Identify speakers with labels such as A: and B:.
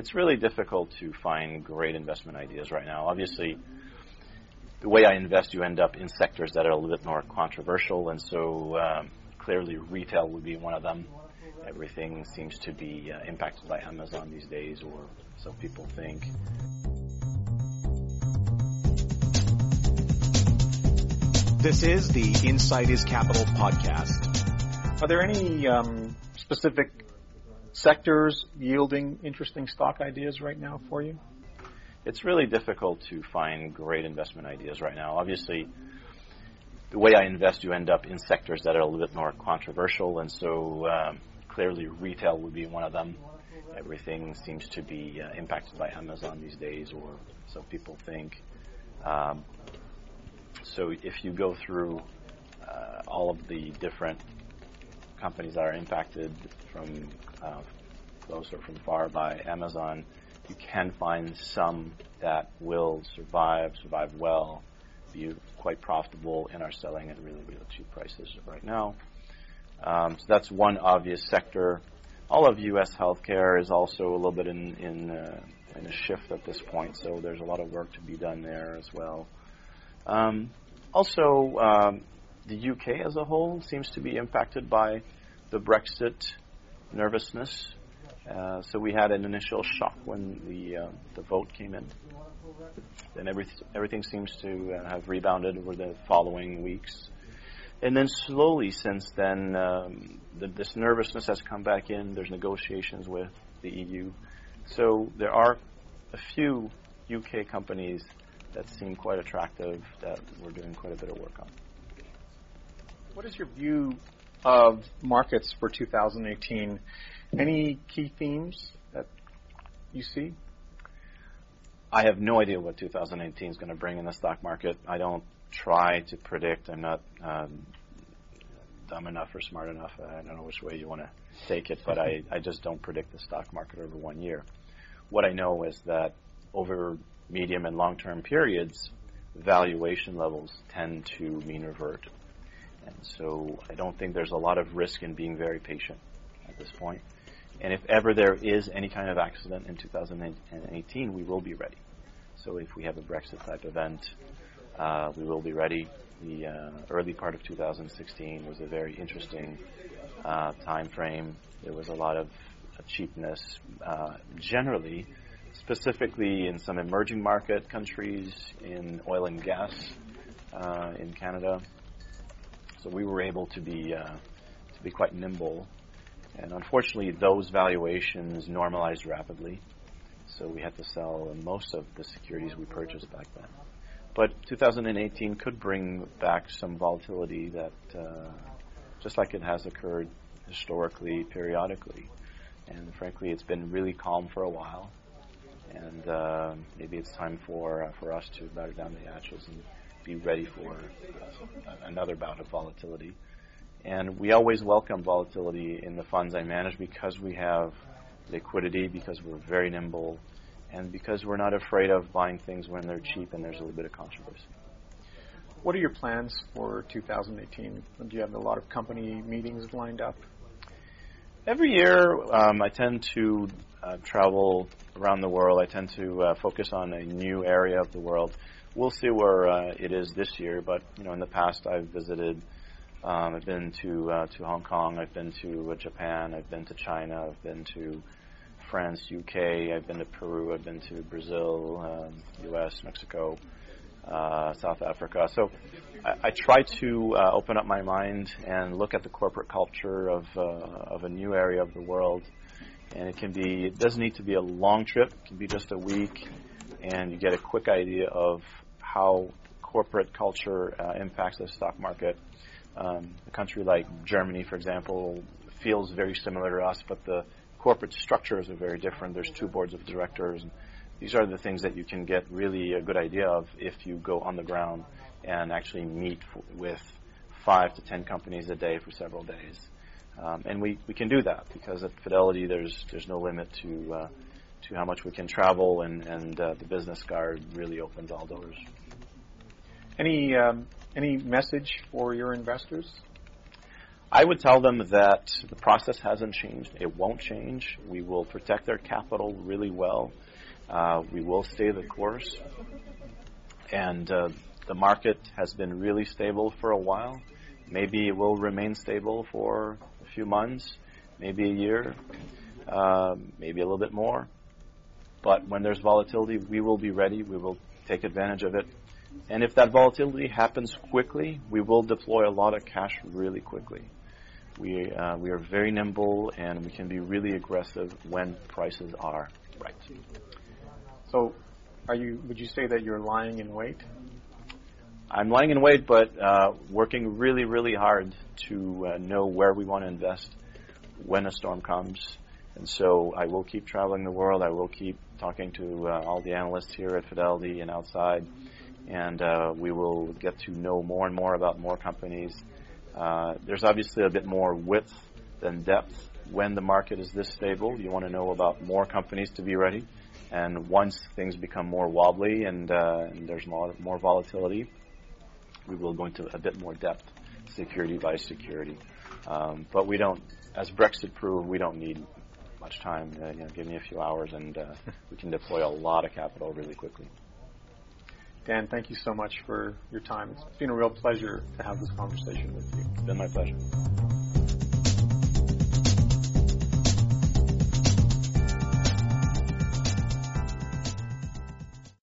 A: It's really difficult to find great investment ideas right now. Obviously, the way I invest, you end up in sectors that are a little bit more controversial, and so um, clearly retail would be one of them. Everything seems to be uh, impacted by Amazon these days, or so people think.
B: This is the Insight is Capital podcast.
C: Are there any um, specific sectors yielding interesting stock ideas right now for you?
A: It's really difficult to find great investment ideas right now. Obviously, the way I invest, you end up in sectors that are a little bit more controversial, and so um, clearly retail would be one of them. Everything seems to be uh, impacted by Amazon these days, or so people think. Um, so if you go through uh, all of the different companies that are impacted from uh, close or from far by Amazon, you can find some that will survive, survive well, be quite profitable, and are selling at really, really cheap prices right now. Um, so that's one obvious sector. All of U.S. healthcare is also a little bit in in, uh, in a shift at this point, so there's a lot of work to be done there as well. Um, also, um, the UK as a whole seems to be impacted by the Brexit nervousness. Uh, so we had an initial shock when the uh, the vote came in. Then every, everything seems to uh, have rebounded over the following weeks. And then slowly since then, um, the, this nervousness has come back in. There's negotiations with the EU. So there are a few UK companies that seem quite attractive that we're doing quite a bit of work on.
C: What is your view of markets for 2018? Any key themes that you see?
A: I have no idea what 2018 is going to bring in the stock market. I don't try to predict. I'm not um, dumb enough or smart enough. I don't know which way you want to take it, but I, I just don't predict the stock market over one year. What I know is that over medium and long-term periods, valuation levels tend to mean revert. And so I don't think there's a lot of risk in being very patient at this point. And if ever there is any kind of accident in 2018, we will be ready. So if we have a Brexit type event, uh, we will be ready. The uh, early part of 2016 was a very interesting uh, time frame. There was a lot of cheapness uh, generally specifically in some emerging market countries, in oil and gas uh, in Canada. So we were able to be uh, to be quite nimble, and unfortunately, those valuations normalized rapidly. So we had to sell most of the securities we purchased back then. But 2018 could bring back some volatility that, uh, just like it has occurred historically, periodically. And frankly, it's been really calm for a while and uh, maybe it's time for uh, for us to batter down the hatches and be ready for uh, another bout of volatility. And we always welcome volatility in the funds I manage because we have liquidity, because we're very nimble, and because we're not afraid of buying things when they're cheap and there's a little bit of controversy.
C: What are your plans for 2018? Do you have a lot of company meetings lined up?
A: Every year, um, I tend to uh, travel around the world. I tend to uh, focus on a new area of the world. We'll see where uh, it is this year, but you know, in the past, I've visited. Um, I've been to uh, to Hong Kong. I've been to uh, Japan. I've been to China. I've been to France, UK. I've been to Peru. I've been to Brazil, um, U.S., Mexico, uh, South Africa. So I, I try to uh, open up my mind and look at the corporate culture of uh, of a new area of the world and it can be it doesn't need to be a long trip it can be just a week and you get a quick idea of how corporate culture uh, impacts the stock market. Um, a country like Germany for example feels very similar to us but the corporate structures are very different. There's two boards of directors these are the things that you can get really a good idea of if you go on the ground and actually meet f- with five to ten companies a day for several days. Um, and we, we can do that because at Fidelity there's there's no limit to uh, to how much we can travel, and and uh, the business card really opens all doors.
C: Any um, any message for your investors?
A: I would tell them that the process hasn't changed. It won't change. We will protect their capital really well. Uh, we will stay the course. And uh, the market has been really stable for a while. Maybe it will remain stable for a few months, maybe a year, uh, maybe a little bit more. But when there's volatility, we will be ready. We will take advantage of it. And if that volatility happens quickly, we will deploy a lot of cash really quickly. We, uh, we are very nimble and we can be really aggressive when prices are right.
C: So, are you? Would you say that you're lying in wait?
A: I'm lying in wait, but uh, working really, really hard to uh, know where we want to invest when a storm comes. And so I will keep traveling the world. I will keep talking to uh, all the analysts here at Fidelity and outside, and uh, we will get to know more and more about more companies. Uh, there's obviously a bit more width than depth when the market is this stable. You want to know about more companies to be ready. And once things become more wobbly and, uh, and there's more, more volatility, we will go into a bit more depth, security by security. Um, but we don't, as Brexit proved, we don't need much time. Uh, you know, give me a few hours, and uh, we can deploy a lot of capital really quickly.
C: Dan, thank you so much for your time. It's been a real pleasure to have this conversation with you.
A: It's been my pleasure.